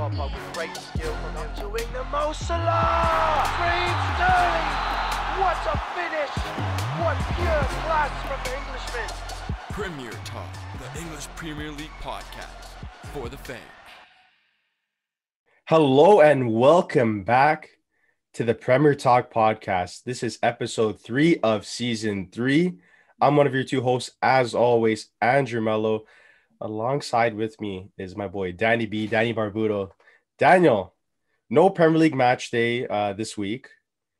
Pogba with great skill from him. Doing the Mo Salah! Raheem Sterling! What a finish! What pure class from the Englishman! Premier Talk, the English Premier League podcast for the fan. Hello and welcome back to the Premier Talk podcast. This is episode three of season three. I'm one of your two hosts, as always, Andrew Mello. Alongside with me is my boy Danny B, Danny Barbudo. Daniel, no Premier League match day uh, this week.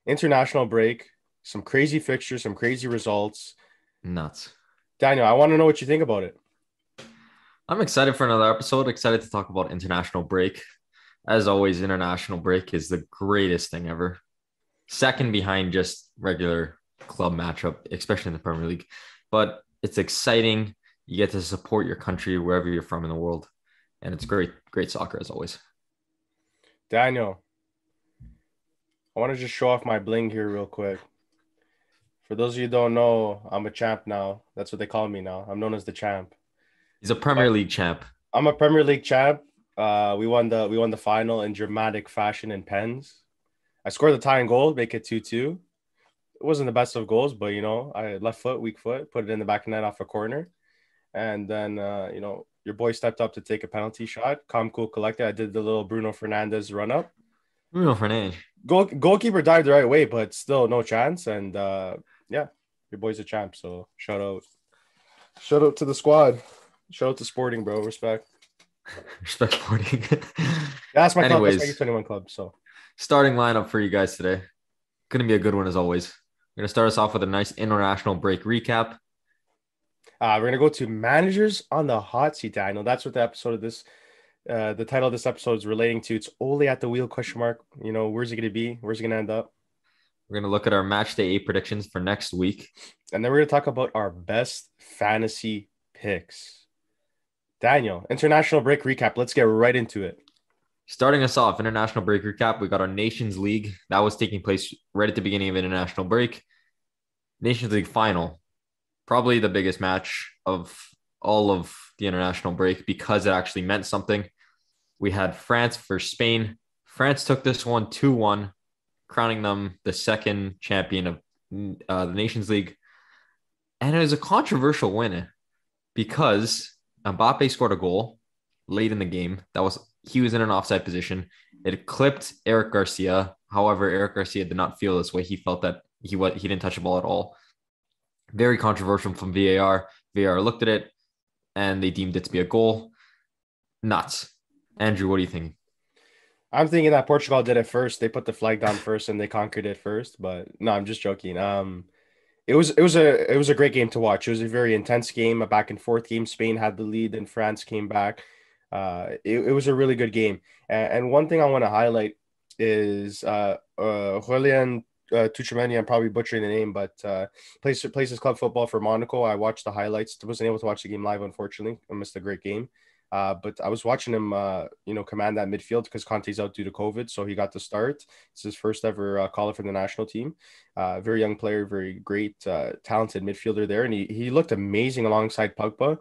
International break, some crazy fixtures, some crazy results. Nuts. Daniel, I want to know what you think about it. I'm excited for another episode. Excited to talk about international break. As always, international break is the greatest thing ever. Second behind just regular club matchup, especially in the Premier League. But it's exciting. You get to support your country wherever you're from in the world. And it's great, great soccer as always. Daniel, I want to just show off my bling here real quick. For those of you who don't know, I'm a champ now. That's what they call me now. I'm known as the champ. He's a Premier League champ. I'm a Premier League champ. Uh, we won the we won the final in dramatic fashion in pens. I scored the tying goal, make it two two. It wasn't the best of goals, but you know, I left foot, weak foot, put it in the back of net off a corner, and then uh, you know your boy stepped up to take a penalty shot. Calm, cool, collected. I did the little Bruno Fernandes run up. Bruno Fernandes. Goal, goalkeeper dived the right way, but still no chance. And uh, yeah, your boy's a champ. So shout out, shout out to the squad. Shout out to Sporting, bro. Respect. Respect Sporting. Yeah, that's my Anyways. club. That's my 21 club. So Starting lineup for you guys today. Gonna be a good one as always. We're gonna start us off with a nice international break recap. Uh, we're gonna go to managers on the hot seat, Daniel. That's what the episode of this, uh, the title of this episode is relating to. It's only at the wheel question mark. You know, where's it gonna be? Where's it gonna end up? We're gonna look at our match day eight predictions for next week. And then we're gonna talk about our best fantasy picks. Daniel, international break recap. Let's get right into it. Starting us off, international break recap. We got our Nations League that was taking place right at the beginning of international break. Nations League final, probably the biggest match of all of the international break because it actually meant something. We had France versus Spain. France took this one 2 1, crowning them the second champion of uh, the Nations League. And it was a controversial win because Mbappe scored a goal late in the game. That was he was in an offside position. It clipped Eric Garcia. However, Eric Garcia did not feel this way. He felt that he was he didn't touch the ball at all. Very controversial from VAR. VAR looked at it and they deemed it to be a goal. Nuts. Andrew, what do you think? I'm thinking that Portugal did it first. They put the flag down first and they conquered it first. But no, I'm just joking. Um, it was it was a it was a great game to watch. It was a very intense game, a back and forth game. Spain had the lead, and France came back. Uh, it, it was a really good game. And, and one thing I want to highlight is uh, uh, Julian uh, Tchouaméni. I'm probably butchering the name, but uh, plays plays his club football for Monaco. I watched the highlights. wasn't able to watch the game live, unfortunately. I missed a great game. Uh, but I was watching him, uh, you know, command that midfield because Kanté's out due to COVID, so he got to start. It's his first ever uh, call for the national team. Uh, very young player, very great, uh, talented midfielder there, and he he looked amazing alongside Pogba.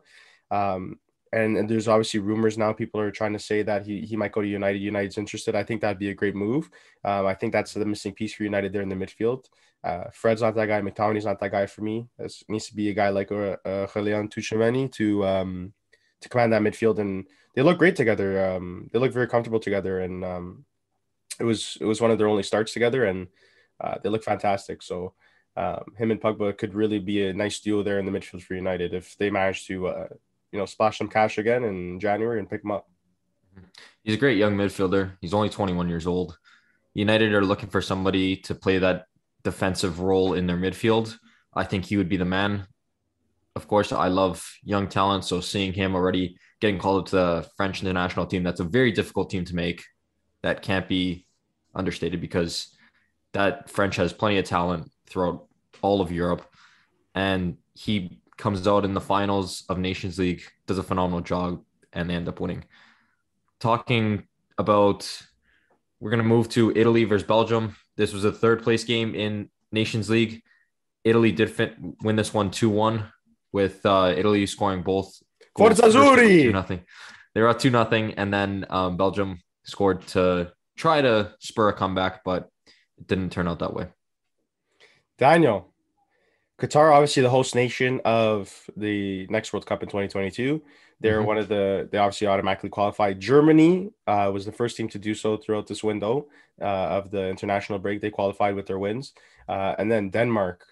Um, and, there's obviously rumors now. People are trying to say that he, he might go to United. United's interested. I think that'd be a great move. Um, I think that's the missing piece for United there in the midfield. Uh, Fred's not that guy. McTominay's not that guy for me. It needs to be a guy like uh, uh, Julian Tchouaméni to um, to command that midfield, and they look great together. Um, they look very comfortable together, and um, it was it was one of their only starts together, and uh, they look fantastic. So um, him and Pogba could really be a nice duo there in the midfield for United if they manage to uh, you know splash some cash again in January and pick him up. He's a great young midfielder. He's only 21 years old. United are looking for somebody to play that defensive role in their midfield. I think he would be the man. Of course, I love young talent. So seeing him already getting called up to the French international team, that's a very difficult team to make. That can't be understated because that French has plenty of talent throughout all of Europe. And he comes out in the finals of Nations League, does a phenomenal job, and they end up winning. Talking about, we're going to move to Italy versus Belgium. This was a third place game in Nations League. Italy did fit, win this one 2 1 with uh, Italy scoring both. Forza Azzurri! Nothing. They were up two nothing, and then um, Belgium scored to try to spur a comeback, but it didn't turn out that way. Daniel, Qatar, obviously the host nation of the next World Cup in 2022. They're Mhm. one of the they obviously automatically qualified. Germany uh, was the first team to do so throughout this window uh, of the international break. They qualified with their wins, uh, and then Denmark.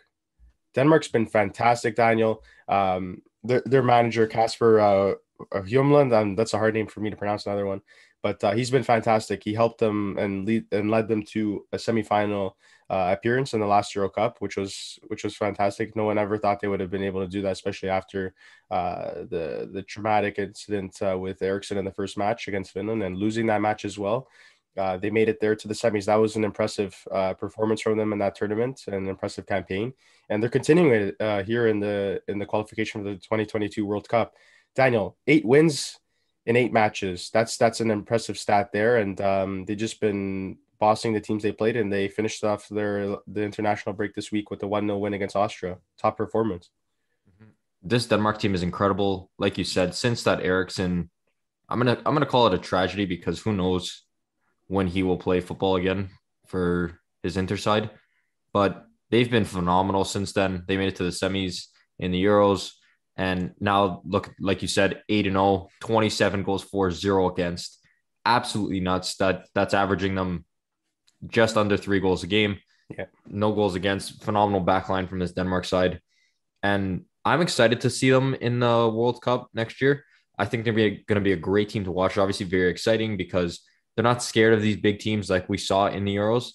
Denmark's been fantastic, Daniel. Um, their, their manager Kasper uh, Hjulmand, and that's a hard name for me to pronounce. Another one, but uh, he's been fantastic. He helped them and lead and led them to a semifinal uh, appearance in the last Euro Cup, which was which was fantastic. No one ever thought they would have been able to do that, especially after uh, the the traumatic incident uh, with Eriksen in the first match against Finland and losing that match as well. Uh, they made it there to the semis. That was an impressive uh, performance from them in that tournament, an impressive campaign. And they're continuing it uh, here in the in the qualification for the 2022 World Cup. Daniel, eight wins in eight matches. That's that's an impressive stat there, and um, they've just been bossing the teams they played, and they finished off their the international break this week with a one 0 win against Austria. Top performance. Mm-hmm. This Denmark team is incredible. Like you said, since that Eriksen, I'm gonna I'm gonna call it a tragedy because who knows when he will play football again for his Inter side. But they've been phenomenal since then. They made it to the semis in the Euros. And now look, like you said, 8 and 0, 27 goals for, zero against. Absolutely nuts. That that's averaging them just under three goals a game. Yeah. No goals against. Phenomenal backline from this Denmark side. And I'm excited to see them in the World Cup next year. I think they're going to be a great team to watch. Obviously, very exciting because they're not scared of these big teams like we saw in the Euros.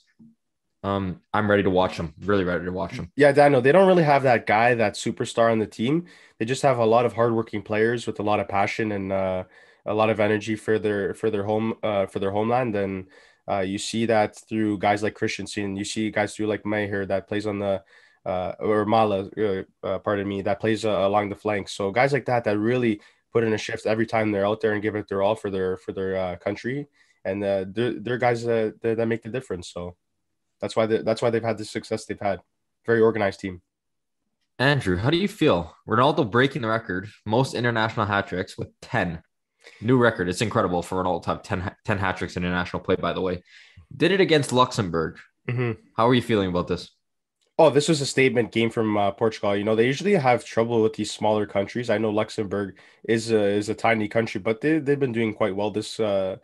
Um, I'm ready to watch them. Really ready to watch them. Yeah, Daniel, they don't really have that guy, that superstar on the team. They just have a lot of hardworking players with a lot of passion and uh, a lot of energy for their for their home uh, for their homeland. And uh, you see that through guys like Christensen. You see guys through like Maher that plays on the uh, or Mala, uh, uh, pardon me, that plays uh, along the flanks. So guys like that that really put in a shift every time they're out there and give it their all for their for their uh, country. And they're, they're guys that, that make the difference. So that's why that's why they've had the success they've had. Very organized team. Andrew, how do you feel? Ronaldo breaking the record, most international hat tricks with 10. New record. It's incredible for Ronaldo to have 10, 10 hat tricks in international play, by the way. Did it against Luxembourg. Mm-hmm. How are you feeling about this? Oh, this was a statement game from uh, Portugal. You know, they usually have trouble with these smaller countries. I know Luxembourg is a, is a tiny country, but they, they've been doing quite well this uh,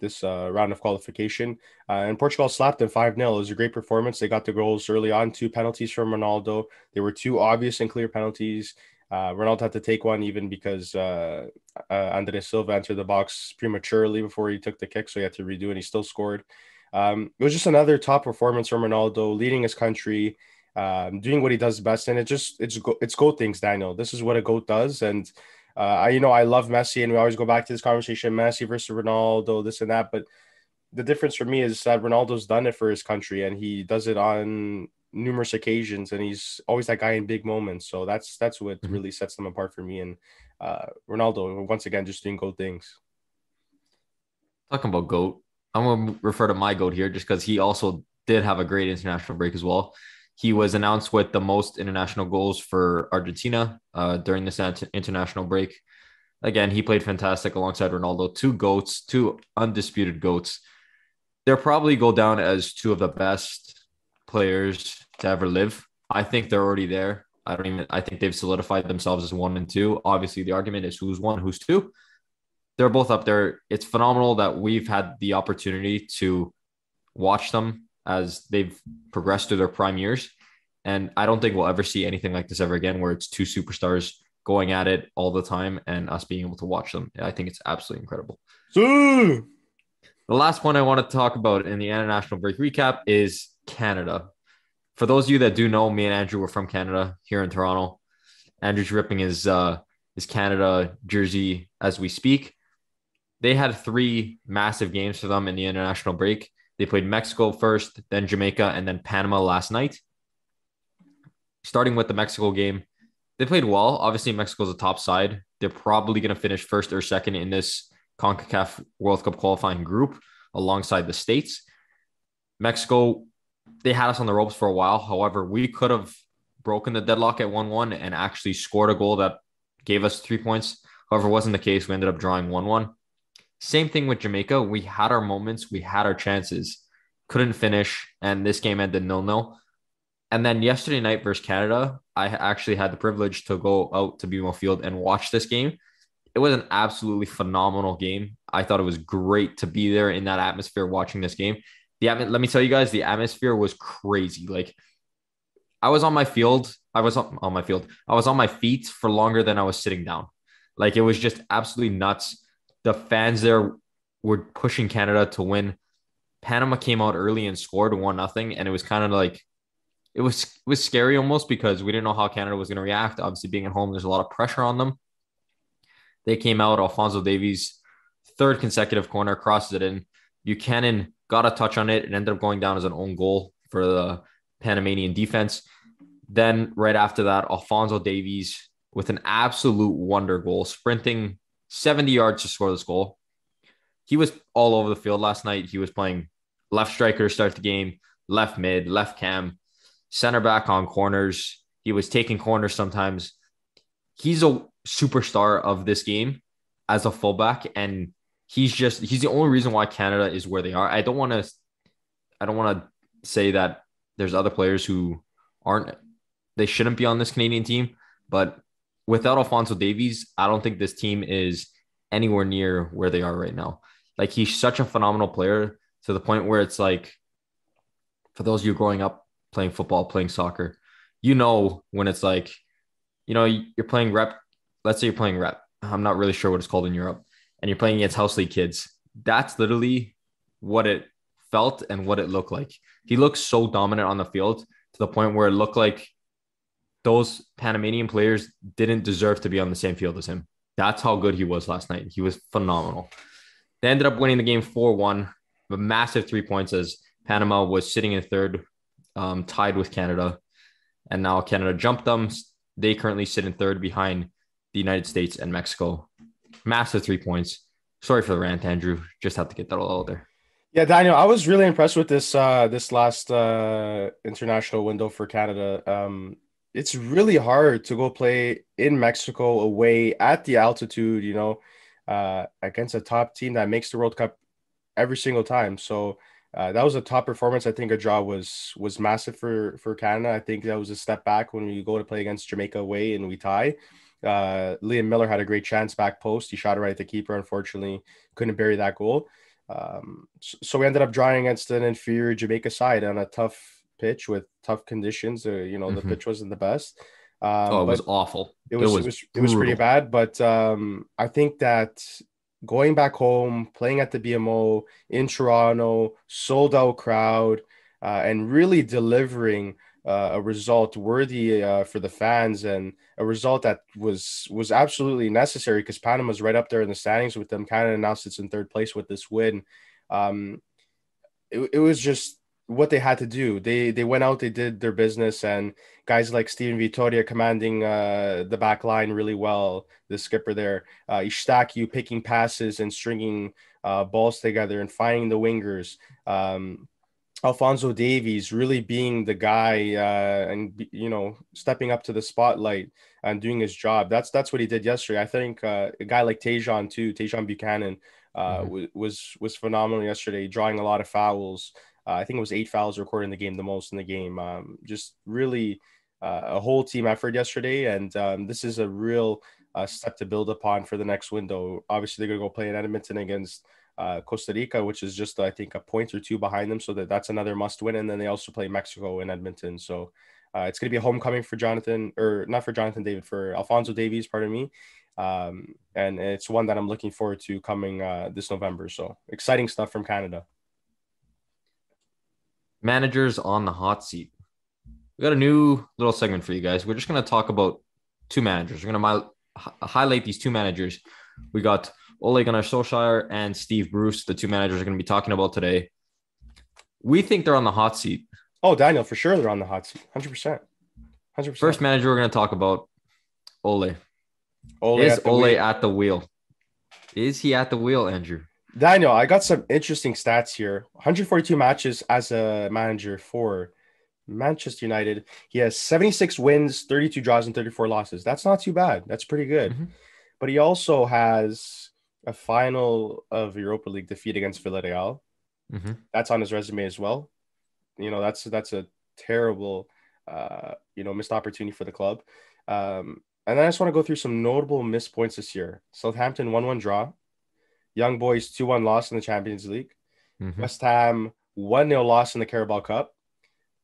this uh, round of qualification. Uh, and Portugal slapped them 5 0. It was a great performance. They got the goals early on, two penalties from Ronaldo. They were two obvious and clear penalties. Uh, Ronaldo had to take one even because uh, uh, Andres Silva entered the box prematurely before he took the kick, so he had to redo it. He still scored. Um, it was just another top performance from Ronaldo, leading his country, um, doing what he does best, and it just it's go- it's goat things, Daniel. This is what a goat does, and uh, I you know I love Messi, and we always go back to this conversation: Messi versus Ronaldo, this and that. But the difference for me is that Ronaldo's done it for his country, and he does it on numerous occasions, and he's always that guy in big moments. So that's that's what Mhm. really sets them apart for me. And uh, Ronaldo, once again, just doing goat things. Talking about GOAT, I'm going to refer to my GOAT here just because he also did have a great international break as well. He was announced with the most international goals for Argentina uh, during this international break. Again, he played fantastic alongside Ronaldo. Two GOATs, two undisputed GOATs. They'll probably go down as two of the best players to ever live. I think they're already there. I don't even, I think they've solidified themselves as one and two. Obviously, the argument is who's one, who's two they're both up there. It's phenomenal that we've had the opportunity to watch them as they've progressed through their prime years. And I don't think we'll ever see anything like this ever again, where it's two superstars going at it all the time and us being able to watch them. I think it's absolutely incredible. So, The last one I want to talk about in the international break recap is Canada. For those of you that do know, me and Andrew were from Canada here in Toronto. Andrew's ripping his uh, his Canada jersey as we speak. They had three massive games for them in the international break. They played Mexico first, then Jamaica, and then Panama last night. Starting with the Mexico game, they played well. Obviously, Mexico's a top side. They're probably going to finish first or second in this CONCACAF World Cup qualifying group alongside the States. Mexico, they had us on the ropes for a while. However, we could have broken the deadlock at 1 1 and actually scored a goal that gave us three points. However, wasn't the case. We ended up drawing 1 1. Same thing with Jamaica. We had our moments, we had our chances, couldn't finish, and this game ended nil nil. And then yesterday night versus Canada, I actually had the privilege to go out to BMO Field and watch this game. It was an absolutely phenomenal game. I thought it was great to be there in that atmosphere watching this game. The let me tell you guys, the atmosphere was crazy. Like I was on my field, I was on, on my field, I was on my feet for longer than I was sitting down. Like it was just absolutely nuts. The fans there were pushing Canada to win. Panama came out early and scored one nothing, and it was kind of like it was it was scary almost because we didn't know how Canada was going to react. Obviously, being at home, there's a lot of pressure on them. They came out. Alphonso Davies, third consecutive corner, crosses it in. Buchanan got a touch on it. It ended up going down as an own goal for the Panamanian defense. Then right after that, Alphonso Davies with an absolute wonder goal, sprinting 70 yards to score this goal. He was all over the field last night. He was playing left striker start the game, left mid, left cam center back on corners. He was taking corners sometimes. He's a superstar of this game as a fullback, and he's just he's the only reason why Canada is where they are. I don't want to I don't want to say that there's other players who aren't they shouldn't be on this Canadian team, but without Alphonso Davies, I don't think this team is anywhere near where they are right now. Like he's such a phenomenal player to the point where it's like for those of you growing up playing football, playing soccer, you know when it's like, you know, you're playing rep. Let's say you're playing rep. I'm not really sure what it's called in Europe, and you're playing against house league kids. That's literally what it felt and what it looked like. He looked so dominant on the field to the point where it looked like those Panamanian players didn't deserve to be on the same field as him. That's how good he was last night. He was phenomenal. They ended up winning the game 4 1, a massive three points as Panama was sitting in third um, tied with Canada, and now Canada jumped them. They currently sit in third behind the United States and Mexico. Massive three points. Sorry for the rant, Andrew. Just have to get that all out there. Yeah, Daniel, I was really impressed with this uh, this last uh, international window for Canada. Um, it's really hard to go play in Mexico away at the altitude, you know, uh, against a top team that makes the World Cup every single time. So uh, that was a top performance. I think a draw was was massive for for Canada. I think that was a step back when we go to play against Jamaica away and we tie. Uh, Liam Millar had a great chance back post. He shot it right at the keeper. Unfortunately, couldn't bury that goal. Um, so, we ended up drawing against an inferior Jamaica side on a tough pitch with tough conditions. Uh, you know, mm-hmm. the pitch wasn't the best. Um, oh, it was awful. It was, it was, it was, it was pretty bad. But um, I think that going back home, playing at the BMO in Toronto, sold out crowd, uh, and really delivering uh, a result worthy uh, for the fans and a result that was was absolutely necessary because Panama's right up there in the standings with them. Canada now sits in third place with this win. Um, it, it was just what they had to do. They they went out, they did their business, and guys like Steven Vitória commanding uh, the back line really well. The skipper there, uh, Eustaquio picking passes and stringing uh, balls together and finding the wingers. Um, Alphonso Davies really being the guy uh, and you know stepping up to the spotlight and doing his job. That's that's what he did yesterday. I think uh, a guy like Tajon too, Tajon Buchanan, uh, mm-hmm. was was phenomenal yesterday, drawing a lot of fouls. Uh, I think it was eight fouls recorded in the game, the most in the game. Um, just really uh, a whole team effort yesterday, and um, this is a real uh, step to build upon for the next window. Obviously, they're going to go play in Edmonton against uh, Costa Rica, which is just I think a point or two behind them, so that that's another must win. And then they also play Mexico in Edmonton, so uh, it's going to be a homecoming for Jonathan, or not for Jonathan David, for Alphonso Davies, pardon me. Um, and it's one that I'm looking forward to coming uh, this November. So exciting stuff from Canada managers on the hot seat. We got a new little segment for you guys. We're just going to talk about two managers. We're going to highlight these two managers. We got Ole Gunnar Solskjaer and Steve Bruce, the two managers are going to be talking about today. We think they're on the hot seat. Oh, Daniel, for sure they're on the hot seat. 100%. 100%. First manager we're going to talk about, Ole. Ole Is at Ole wheel. at the wheel? Is he at the wheel, Andrew? Daniel, I got some interesting stats here. 142 matches as a manager for Manchester United. He has 76 wins, 32 draws, and 34 losses. That's not too bad. That's pretty good. Mm-hmm. But he also has a final of Europa League defeat against Villarreal. hmm That's on his resume as well. You know, that's that's a terrible, uh, you know, missed opportunity for the club. Um, and then I just want to go through some notable missed points this year. Southampton one-one draw. Young Boys two-one loss in the Champions League. hmm West Ham 1 0 loss in the Carabao Cup.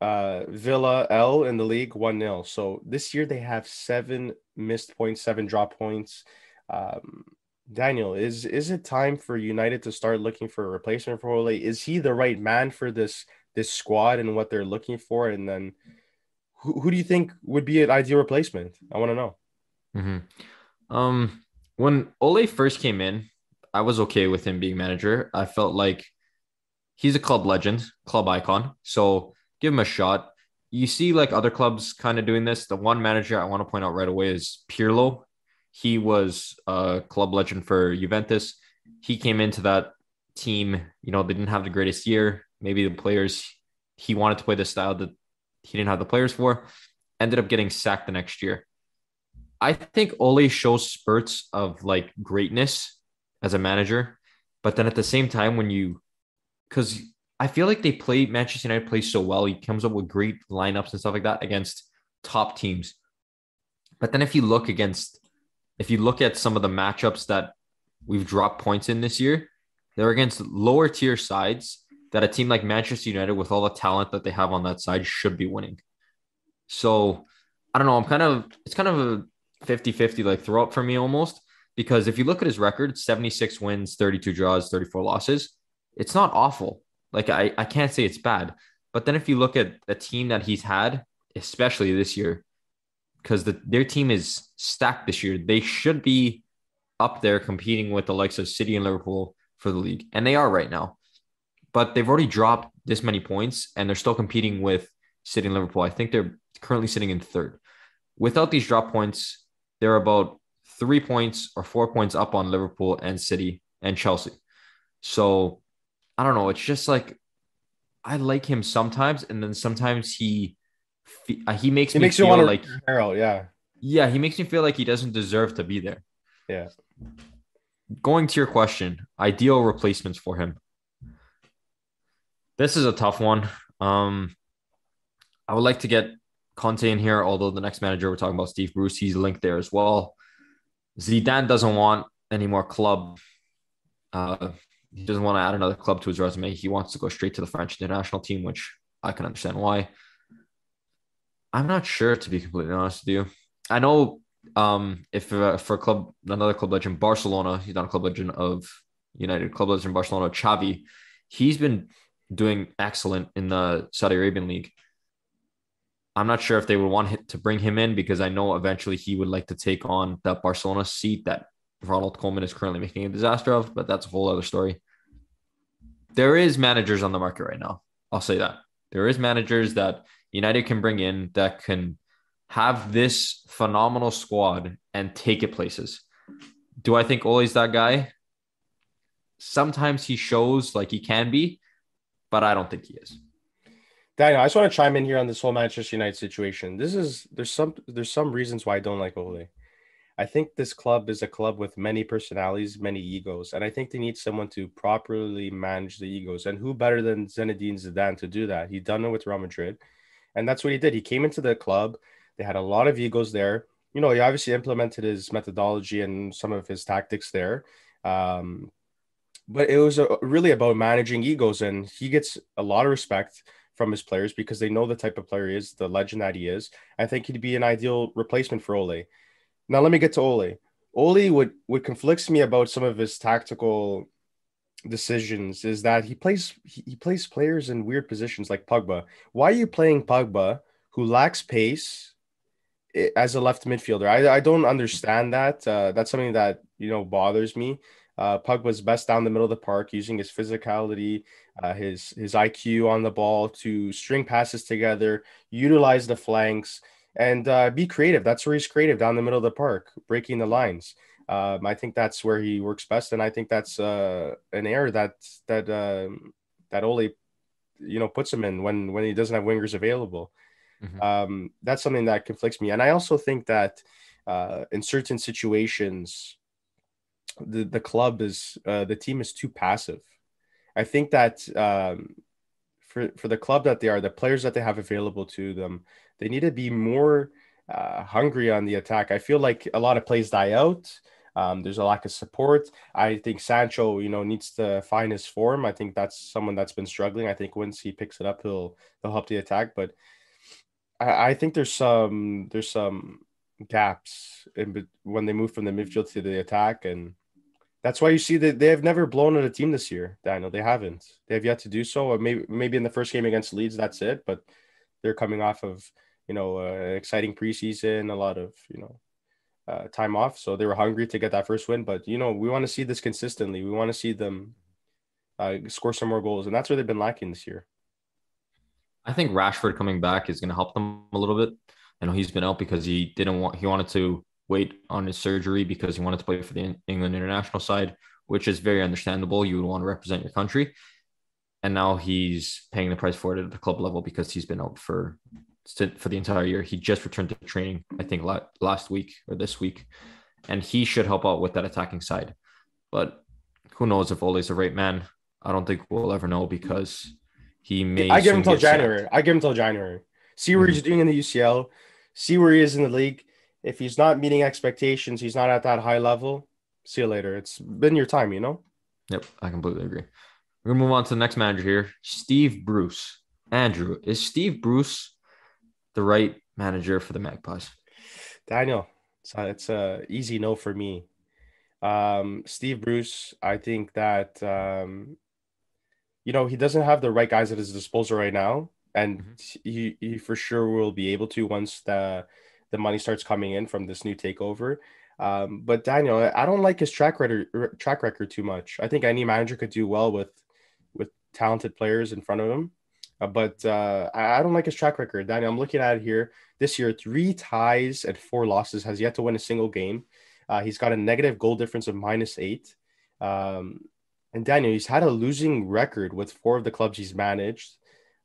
Uh, Villa L in the league 1 0. So this year they have seven missed points, seven drop points. Um, Daniel, is is it time for United to start looking for a replacement for Ole? Is he the right man for this this squad and what they're looking for? And then who, who do you think would be an ideal replacement? I want to know. hmm Um, when Ole first came in, I was okay with him being manager. I felt like he's a club legend, club icon. So give him a shot. You see, like other clubs kind of doing this. The one manager I want to point out right away is Pirlo. He was a club legend for Juventus. He came into that team, you know, they didn't have the greatest year. Maybe the players he wanted to play the style that he didn't have the players for. Ended up getting sacked the next year. I think Ole shows spurts of like greatness as a manager, but then at the same time, when you, because I feel like they play Manchester United plays so well, he comes up with great lineups and stuff like that against top teams. But then if you look against, if you look at some of the matchups that we've dropped points in this year, they're against lower tier sides that a team like Manchester United, with all the talent that they have on that side, should be winning. So I don't know. I'm kind of, it's kind of a 50 50 like throw up for me almost because if you look at his record 76 wins 32 draws 34 losses it's not awful like I, I can't say it's bad but then if you look at the team that he's had especially this year because the, their team is stacked this year they should be up there competing with the likes of city and liverpool for the league and they are right now but they've already dropped this many points and they're still competing with city and liverpool i think they're currently sitting in third without these drop points they're about three points or four points up on Liverpool and City and Chelsea. So I don't know. It's just like I like him sometimes, and then sometimes he he makes It me makes you feel want to like Harold, yeah. yeah, he makes me feel like he doesn't deserve to be there. Yeah. Going to your question, ideal replacements for him. This is a tough one. Um, I would like to get Conte in here, although the next manager we're talking about, Steve Bruce, he's linked there as well. Zidane doesn't want any more club. Uh, he doesn't want to add another club to his resume. He wants to go straight to the French international team, which I can understand why. I'm not sure, to be completely honest with you. I know um, if uh, for club another club legend, Barcelona, he's not a club legend of United, club legend Barcelona, Xavi, he's been doing excellent in the Saudi Arabian league. I'm not sure if they would want to bring him in because I know eventually he would like to take on that Barcelona seat that Ronald Koeman is currently making a disaster of, but that's a whole other story. There is managers on the market right now. I'll say that. There is managers that United can bring in that can have this phenomenal squad and take it places. Do I think Ole's that guy? Sometimes he shows like he can be, but I don't think he is. Daniel, I just want to chime in here on this whole Manchester United situation. This is there's some there's some reasons why I don't like Ole. I think this club is a club with many personalities, many egos, and I think they need someone to properly manage the egos. And who better than Zinedine Zidane to do that? He done it with Real Madrid, and that's what he did. He came into the club. They had a lot of egos there. You know, he obviously implemented his methodology and some of his tactics there. Um, but it was a, really about managing egos, and he gets a lot of respect from his players because they know the type of player he is, the legend that he is. I think he'd be an ideal replacement for Ole. Now let me get to Ole. Ole would what conflicts me about some of his tactical decisions is that he plays he, plays players in weird positions like Pogba. Why are you playing Pogba who lacks pace as a left midfielder? I, I don't understand that. Uh, that's something that you know bothers me. Uh, Pogba's best down the middle of the park, using his physicality, uh, his his IQ on the ball to string passes together, utilize the flanks, and uh, be creative. That's where he's creative down the middle of the park, breaking the lines. Um, I think that's where he works best, and I think that's uh, an error that that um, that Ole, you know, puts him in when when he doesn't have wingers available. Mhm. Um, that's something that conflicts me, and I also think that uh, in certain situations, the the club is uh, the team is too passive. I think that um, for for the club that they are, the players that they have available to them, they need to be more uh, hungry on the attack. I feel like a lot of plays die out. Um, there's a lack of support. I think Sancho, you know, needs to find his form. I think that's someone that's been struggling. I think once he picks it up, he'll he'll help the attack. But I, I think there's some there's some gaps in when they move from the midfield to the attack, and that's why you see that they have never blown at a team this year, Daniel. They haven't. They have yet to do so. Maybe maybe in the first game against Leeds, that's it. But they're coming off of you know uh, exciting preseason, a lot of you know uh, time off, so they were hungry to get that first win. But you know we want to see this consistently. We want to see them uh, score some more goals, and that's where they've been lacking this year. I think Rashford coming back is going to help them a little bit. I know he's been out because he didn't want he wanted to wait on his surgery because he wanted to play for the England international side, which is very understandable. You would want to represent your country. And now he's paying the price for it at the club level because he's been out for for the entire year. He just returned to training, I think, last week or this week, and he should help out with that attacking side. But who knows if Ole's the right man? I don't think we'll ever know because he may. I give him until January. I give him until January. See where mm-hmm. he's doing in the UCL. See where he is in the league. If he's not meeting expectations, he's not at that high level. See you later. It's been your time, you know. Yep, I completely agree. We're gonna move on to the next manager here, Steve Bruce. Andrew, is Steve Bruce the right manager for the Magpies? Daniel, it's a, it's a easy no for me. Um, Steve Bruce, I think that um, you know he doesn't have the right guys at his disposal right now, and mm-hmm. he, he for sure will be able to once the the money starts coming in from this new takeover. Um, but Daniel, I don't like his track record track record too much. I think any manager could do well with with talented players in front of him. Uh, but uh, I don't like his track record. Daniel, I'm looking at it here. This year, three ties and four losses, has yet to win a single game. Uh, he's got a negative goal difference of minus eight. Um, and Daniel, he's had a losing record with four of the clubs he's managed.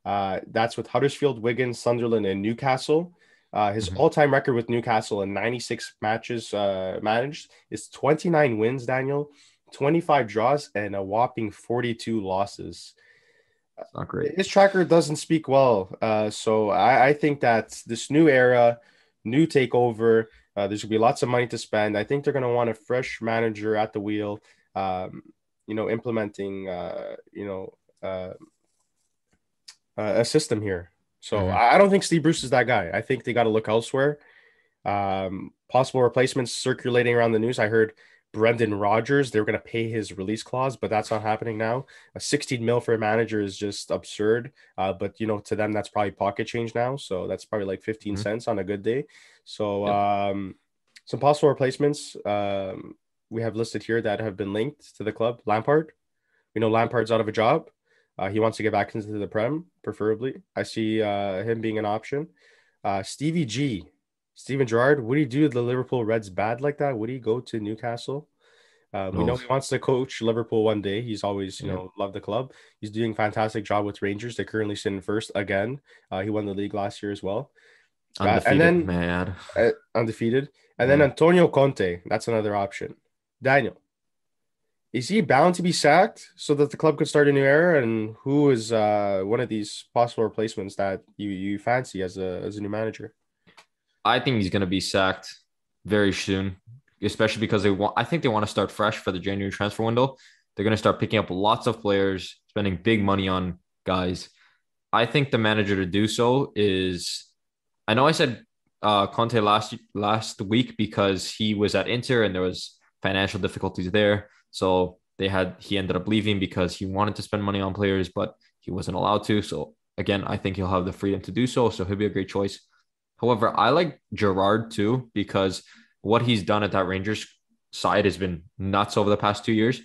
Uh, that's with Huddersfield, Wigan, Sunderland, and Newcastle. Uh, his mm-hmm. all-time record with Newcastle in 96 matches uh, managed is 29 wins, Daniel, 25 draws, and a whopping 42 losses. That's not great. His tracker doesn't speak well. Uh, so I, I, think that this new era, new takeover, uh, there's gonna be lots of money to spend. I think they're gonna want a fresh manager at the wheel. Um, you know, implementing, uh, you know, uh, a system here. So mm-hmm. I don't think Steve Bruce is that guy. I think they got to look elsewhere. Um, possible replacements circulating around the news. I heard Brendan Rodgers. They were going to pay his release clause, but that's not happening now. A 16 mil for a manager is just absurd. Uh, but you know, to them, that's probably pocket change now. So that's probably like 15 mm-hmm. cents on a good day. So um, some possible replacements um, we have listed here that have been linked to the club. Lampard. We know Lampard's out of a job. Uh, he wants to get back into the Prem, preferably. I see uh, him being an option. Uh, Stevie G, Steven Gerrard, would he do the Liverpool Reds bad like that? Would he go to Newcastle? Um, we know he wants to coach Liverpool one day. He's always, you yeah. know, loved the club. He's doing fantastic job with Rangers. They currently sit in first again. Uh, he won the league last year as well. Undefeated, and then man, uh, undefeated. And yeah. then Antonio Conte. That's another option. Daniel, is he bound to be sacked so that the club could start a new era? And who is uh, one of these possible replacements that you you fancy as a as a new manager? I think he's going to be sacked very soon, especially because they want. I think they want to start fresh for the January transfer window. They're going to start picking up lots of players, spending big money on guys. I think the manager to do so is. I know I said uh, Conte last last week because he was at Inter and there was financial difficulties there. So they had he ended up leaving because he wanted to spend money on players, but he wasn't allowed to. So again, I think he'll have the freedom to do so. So he'll be a great choice. However, I like Gerrard too because what he's done at that Rangers side has been nuts over the past two years.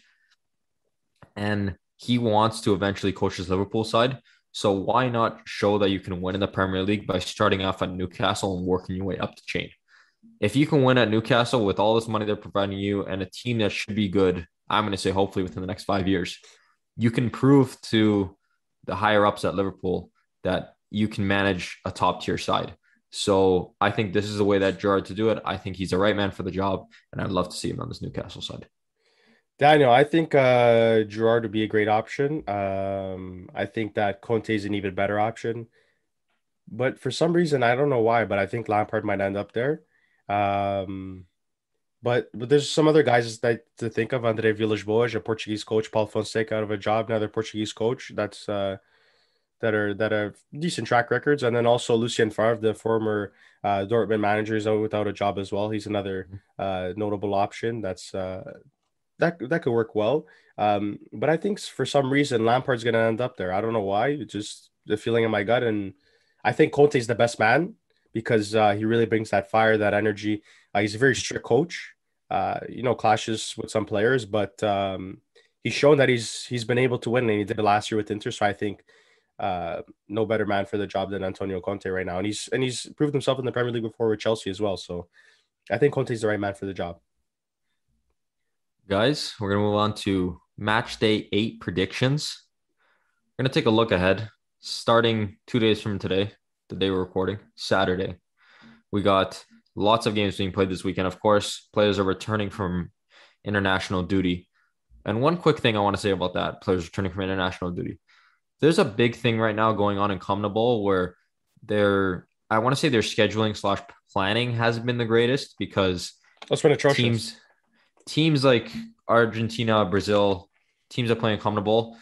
And he wants to eventually coach his Liverpool side. So why not show that you can win in the Premier League by starting off at Newcastle and working your way up the chain? If you can win at Newcastle with all this money they're providing you and a team that should be good I'm going to say hopefully within the next five years, you can prove to the higher ups at Liverpool that you can manage a top tier side. So I think this is the way that Gerrard to do it. I think he's the right man for the job, and I'd love to see him on this Newcastle side. Daniel, I. Think uh, Gerrard would be a great option. Um, I think that Conte is an even better option. But for some reason, I don't know why, but I think Lampard might end up there. Um, but but there's some other guys that to think of. Andre Villas-Boas, a Portuguese coach, Paul Fonseca out of a job, another Portuguese coach. That's uh, that are that have decent track records, and then also Lucien Favre, the former uh, Dortmund manager, is out without a job as well. He's another uh, notable option. That's uh, that that could work well. Um, but I think for some reason Lampard's going to end up there. I don't know why. It's just the feeling in my gut, and I think Conte's the best man because uh, he really brings that fire, that energy. Uh, he's a very strict coach. Uh, you know, clashes with some players, but um, he's shown that he's he's been able to win, and he did it last year with Inter. So I think uh, no better man for the job than Antonio Conte right now, and he's and he's proved himself in the Premier League before with Chelsea as well. So I think Conte's the right man for the job. Guys, we're gonna move on to match day eight predictions. We're gonna take a look ahead, starting two days from today, the day we're recording, Saturday. We got lots of games being played this weekend. Of course, players are returning from international duty. And one quick thing I want to say about that players returning from international duty. There's a big thing right now going on in CONMEBOL where they're, I want to say their scheduling slash planning hasn't been the greatest because That's been atrocious. teams, teams like Argentina, Brazil, teams that play in CONMEBOL,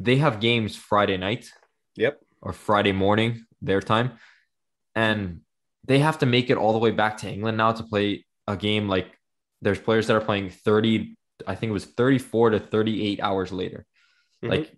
they have games Friday night Yep. or Friday morning their time, and they have to make it all the way back to England now to play a game. Like there's players that are playing 30, I think it was 34 to 38 hours later. Mhm. Like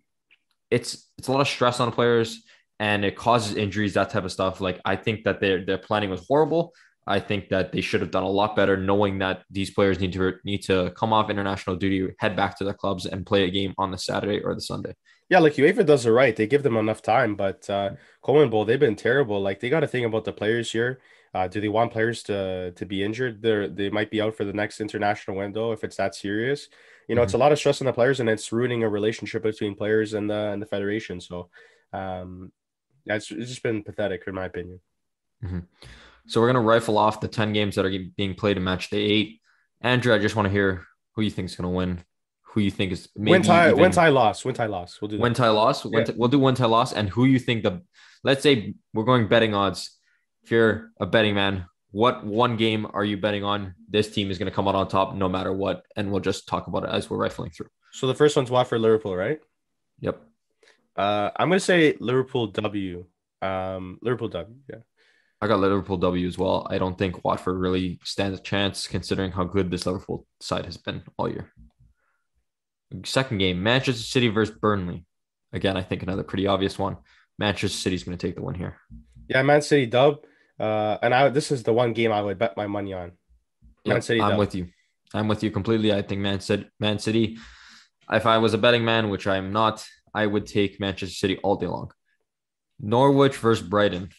it's it's a lot of stress on players and it causes injuries, that type of stuff. Like I think that their their planning was horrible. I think that they should have done a lot better, knowing that these players need to need to come off international duty, head back to their clubs, and play a game on the Saturday or the Sunday. Yeah, like UEFA does it right. They give them enough time, but uh CONMEBOL, they've been terrible. Like they got to think about the players here. Uh, do they want players to to be injured? They they might be out for the next international window if it's that serious. You know, it's a lot of stress on the players, and it's ruining a relationship between players and the and the federation. So, um, yeah, it's, just been pathetic, in my opinion. So we're gonna rifle off the ten games that are being played in match day eight. Andrew, I just want to hear who you think is gonna win, who you think is maybe win tie, even- win tie, loss, win tie, loss. We'll do that. win tie loss. Yeah. tie- we'll do win tie loss, and who you think the let's say we're going betting odds. If you're a betting man, what one game are you betting on? This team is going to come out on top no matter what, and we'll just talk about it as we're rifling through. So the first one's Watford, Liverpool, right? Yep. Uh, I'm gonna say Liverpool W. Um, Liverpool W. Yeah. I got Liverpool W as well. I don't think Watford really stands a chance considering how good this Liverpool side has been all year. Second game, Manchester City versus Burnley. Again, I think another pretty obvious one. Manchester City's going to take the win here. Yeah, Man City dub. Uh, and I this is the one game I would bet my money on. Man Yep, City I'm with you. I'm with you completely. I think Man City, Man City. If I was a betting man, which I'm not, I would take Manchester City all day long. Norwich versus Brighton.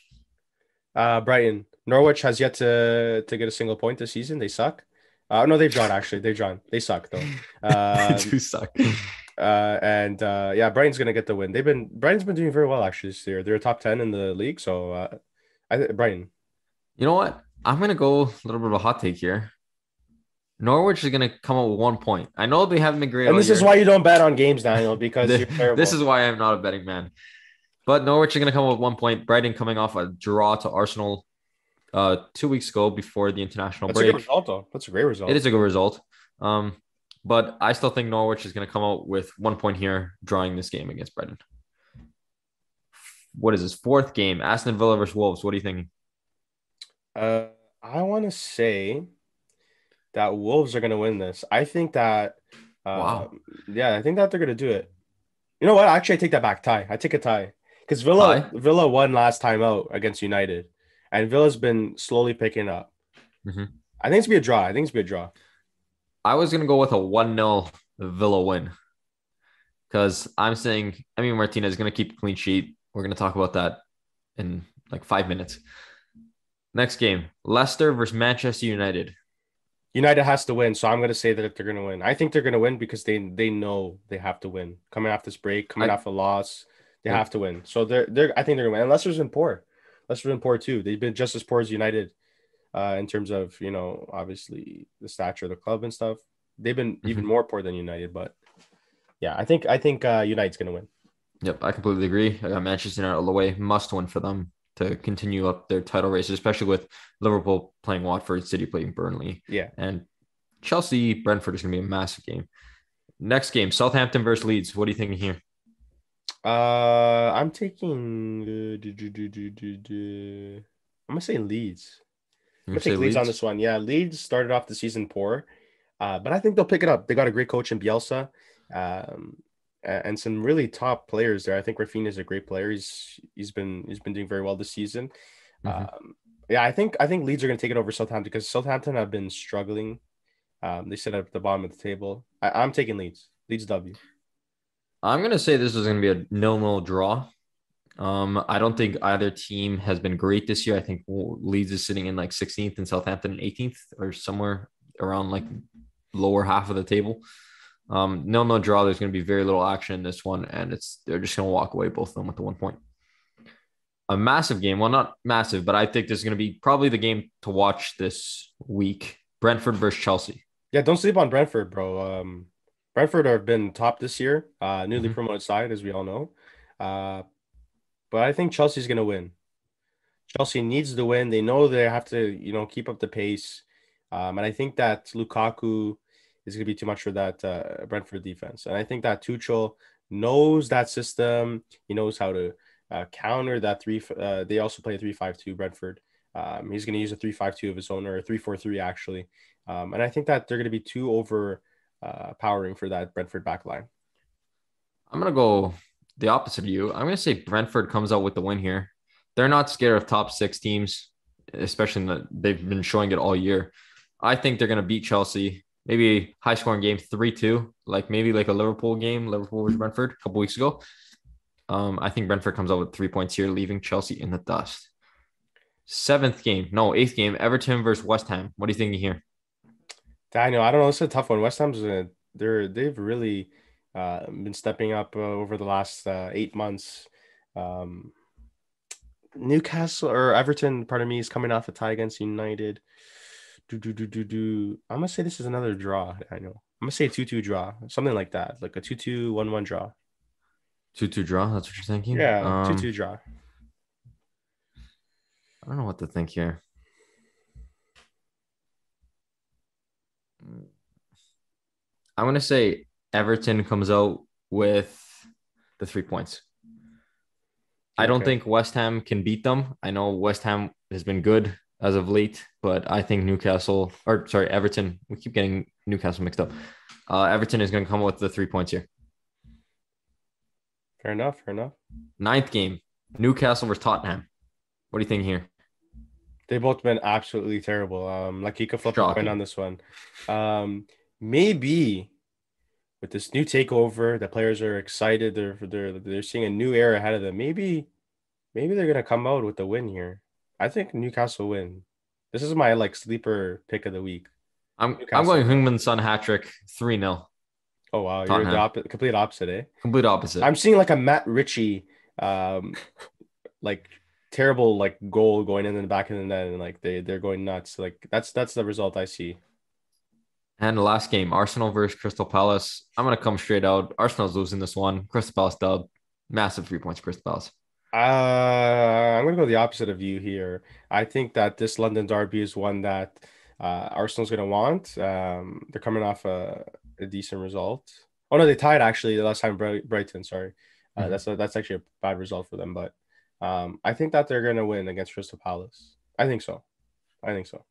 Uh, Brighton. Norwich has yet to to get a single point this season. They suck. Uh, no, they've drawn actually. They've drawn. They suck though. Um, do suck. uh, and uh, yeah, Brighton's gonna get the win. They've been Brighton's been doing very well actually this year. They're a top ten in the league. So uh, I th- Brighton. You know what? I'm gonna go a little bit of a hot take here. Norwich is gonna come up with one point. I know they haven't been great. And this is why you don't bet on games, Daniel, because This, you're terrible. this is why I'm not a betting man. But Norwich is gonna come up with one point. Brighton coming off a draw to Arsenal uh two weeks ago before the international That's a break. good result though. That's a great result. It is a good result. Um, but I still think Norwich is going to come out with one point here, drawing this game against Brighton. What is this fourth game? Aston Villa versus Wolves. What are you thinking? Uh, I want to say that Wolves are going to win this. I think that. Uh, Wow. Yeah, I think that they're going to do it. You know what? Actually, I take that back. Tie. I take a tie because Villa Tie? Villa won last time out against United, and Villa's been slowly picking up. Mhm. I think it's gonna be a draw. I think it's gonna be a draw. I was going to go with a 1 0 Villa win because I'm saying, I mean, Martinez is going to keep a clean sheet. We're going to talk about that in like five minutes. Next game Leicester versus Manchester United. United has to win, so I'm gonna say that they're gonna win. I think they're gonna win because they they know they have to win. Coming off this break, coming I- off a loss, they Yeah. have to win. So they're they're I think they're gonna win. And Leicester's been poor. Leicester's been poor too. They've been just as poor as United, uh, in terms of you know obviously the stature of the club and stuff. They've been even Mhm. more poor than United, but yeah, I think I think uh, United's gonna win. Yep, I completely agree. Got Manchester United all the way. Must win for them to continue up their title race, especially with Liverpool playing Watford, City playing Burnley, Yeah, and Chelsea Brentford is going to be a massive game. Next game, Southampton versus Leeds. What are you thinking here? uh, I'm taking. Uh, do, do, do. I'm gonna say Leeds. I'm gonna take say Leeds on this one. Yeah, Leeds started off the season poor, uh, but I think they'll pick it up. They got a great coach in Bielsa, um, and some really top players there. I think Raphinha is a great player. He's he's been he's been doing very well this season. Mhm. Um, yeah, I think I think Leeds are going to take it over Southampton because Southampton have been struggling. Um, they sit at the bottom of the table. I, I'm taking Leeds. Leeds W. I'm gonna say this is gonna be a nil-nil draw. Um, I don't think either team has been great this year. I think Leeds is sitting in like 16th and Southampton in 18th or somewhere around like lower half of the table. Um, nil-nil draw. There's gonna be very little action in this one, and it's they're just gonna walk away both of them with the one point. A massive game. Well, not massive, but I think this is gonna be probably the game to watch this week. Brentford versus Chelsea. Yeah, don't sleep on Brentford, bro. Um, Brentford have been top this year, uh, newly Mhm. promoted side, as we all know. Uh, but I think Chelsea's gonna win. Chelsea needs to win. They know they have to, you know, keep up the pace. Um, and I think that Lukaku is gonna be too much for that uh, Brentford defense. And I think that Tuchel knows that system. He knows how to uh, counter that three. Uh, they also play a three-five-two Brentford. Um, he's gonna use a three-five-two of his own or a three-four-three actually. Um, and I think that they're going to be too overpowering uh, for that Brentford back line. I'm gonna go the opposite of you. I'm gonna say Brentford comes out with the win here. They're not scared of top six teams, especially the, they've been showing it all year. I think they're gonna beat Chelsea. Maybe high scoring game, three two, like maybe like a Liverpool game, Liverpool versus Brentford a couple weeks ago. Um, I think Brentford comes out with three points here, leaving Chelsea in the dust. Seventh game, no, eighth game, Everton versus West Ham. What are you thinking here? Daniel, I don't know. It's a tough one. West Ham's uh, they're they've really uh, been stepping up uh, over the last uh, eight months. Um, Newcastle or Everton, pardon me, is coming off a tie against United. Do do do do do. I'm gonna say this is another draw. I know. I'm gonna say two two draw, something like that, like a two two one one draw. Two two draw. That's what you're thinking. Yeah, two Um, two draw. I don't know what to think here. I'm gonna say Everton comes out with the three points. I don't Okay. think West Ham can beat them. I know West Ham has been good as of late, but I think Newcastle or sorry, Everton. We keep getting Newcastle mixed up. Uh, Everton is going to come with the three points here. Fair enough. Fair enough. Ninth game, Newcastle versus Tottenham. What do you think here? They've both been absolutely terrible. Um, like you could flip a coin on this one. Um, maybe with this new takeover, the players are excited. They're they're they're seeing a new era ahead of them. Maybe, maybe they're gonna come out with the win here. I think Newcastle win. This is my like sleeper pick of the week. I'm I'm going Heung-min Son hat trick 3 0. Oh wow, you're the opposite, complete opposite, eh? Complete opposite. I'm seeing like a Matt Ritchie, um, like terrible like goal going in the back of the net, and like they they're going nuts. Like that's that's the result I see. and the last game, Arsenal versus Crystal Palace. I'm gonna come straight out. Arsenal's losing this one. Crystal Palace dub. Massive three points, Crystal Palace. Uh, I'm gonna go the opposite of you here. I think that this London derby is one that uh, Arsenal's gonna want. Um, they're coming off a, a decent result. Oh no, they tied actually the last time Bright- Brighton. Sorry, uh, Mhm. that's a, that's actually a bad result for them. But um, I think that they're gonna win against Crystal Palace. I think so. I think so.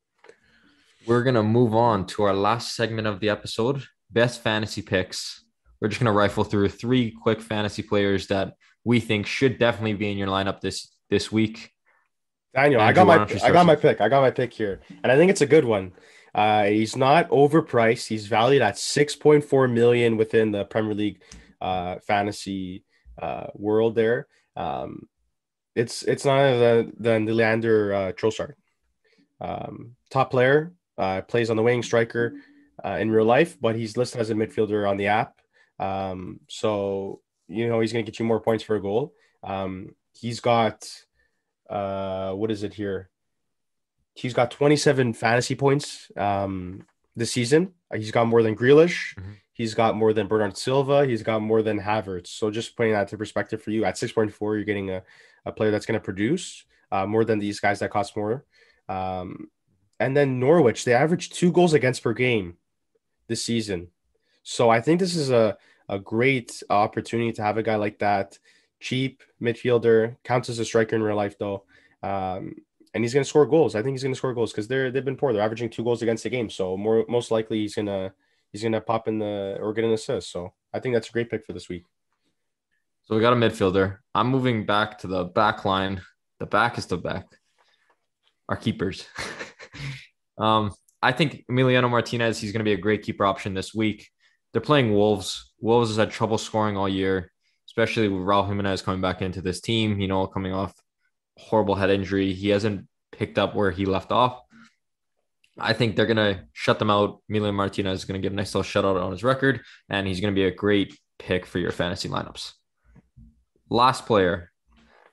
We're gonna move on to our last segment of the episode. Best fantasy picks. We're just gonna rifle through three quick fantasy players that we think should definitely be in your lineup this this week. Daniel, I got my I got my pick. I got my pick here, and I think it's a good one. Uh, he's not overpriced. He's valued at six point four million within the Premier League uh, fantasy uh, world. There, um, it's it's none other than than Leandro uh, Trossard, um, top player. Uh, plays on the wing striker uh, in real life, but he's listed as a midfielder on the app. Um, so you know he's going to get you more points for a goal. Um, he's got uh, what is it here? He's got 27 fantasy points um, this season. He's got more than Grealish. Mhm. He's got more than Bernardo Silva. He's got more than Havertz. So just putting that to perspective for you, at 6.4, you're getting a, a player that's going to produce uh, more than these guys that cost more. Um, and then Norwich, they average two goals against per game this season. So I think this is a, a great opportunity to have a guy like that, cheap midfielder, counts as a striker in real life though. Um, and he's going to score goals. I think he's going to score goals because they're they've been poor. They're averaging two goals against the game, so more most likely he's gonna he's gonna pop in the or get an assist. So I think that's a great pick for this week. So we got a midfielder. I'm moving back to the back line. The back is the back. Our keepers. um, I think Emiliano Martinez, he's going to be a great keeper option this week. They're playing Wolves. Wolves has had trouble scoring all year, especially with Raul Jimenez coming back into this team, you know, coming off horrible head injury. He hasn't picked up where he left off. I think they're going to shut them out. Emiliano Martinez is going to get a nice little shutout on his record, and he's going to be a great pick for your fantasy lineups. Last player.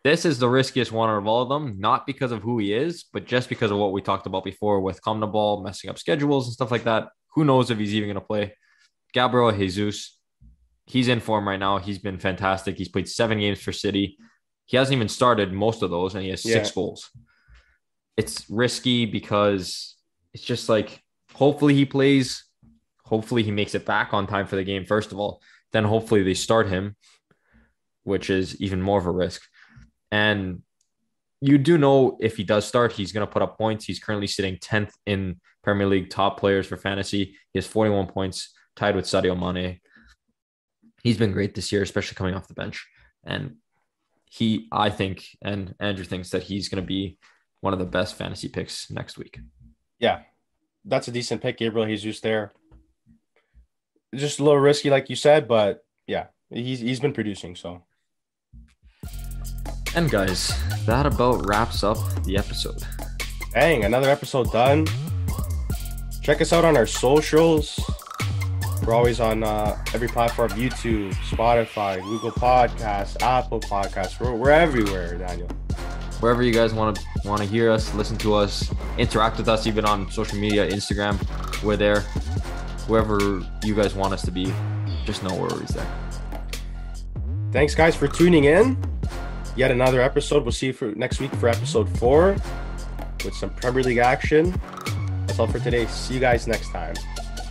This is the riskiest one of all of them, not because of who he is, but just because of what we talked about before with the ball, messing up schedules and stuff like that. Who knows if he's even going to play? Gabriel Jesus. He's in form right now. He's been fantastic. He's played seven games for City. He hasn't even started most of those, and he has six goals. It's risky because it's just like hopefully he plays. Hopefully he makes it back on time for the game, first of all. Then hopefully they start him, which is even more of a risk. And you do know if he does start, he's going to put up points. He's currently sitting 10th in Premier League top players for fantasy. He has 41 points, tied with Sadio Mane. He's been great this year, especially coming off the bench. And he, I think, and Andrew thinks that he's going to be one of the best fantasy picks next week. Yeah, that's a decent pick, Gabriel Jesus there. Just a little risky, like you said, but yeah, he's he's been producing. So And guys, that about wraps up the episode. dang, another episode done. Check us out on our socials. We're always on uh, every platform: YouTube, Spotify, Google Podcasts, Apple Podcasts. We're, we're everywhere, Daniel. wherever you guys want to want to hear us, listen to us, interact with us, even on social media, Instagram, we're there. Wherever you guys want us to be, just know we're always there. Thanks, guys, for tuning in. Yet another episode. We'll see you for next week for episode four with some Premier League action. That's all for today. See you guys next time.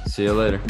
See you later.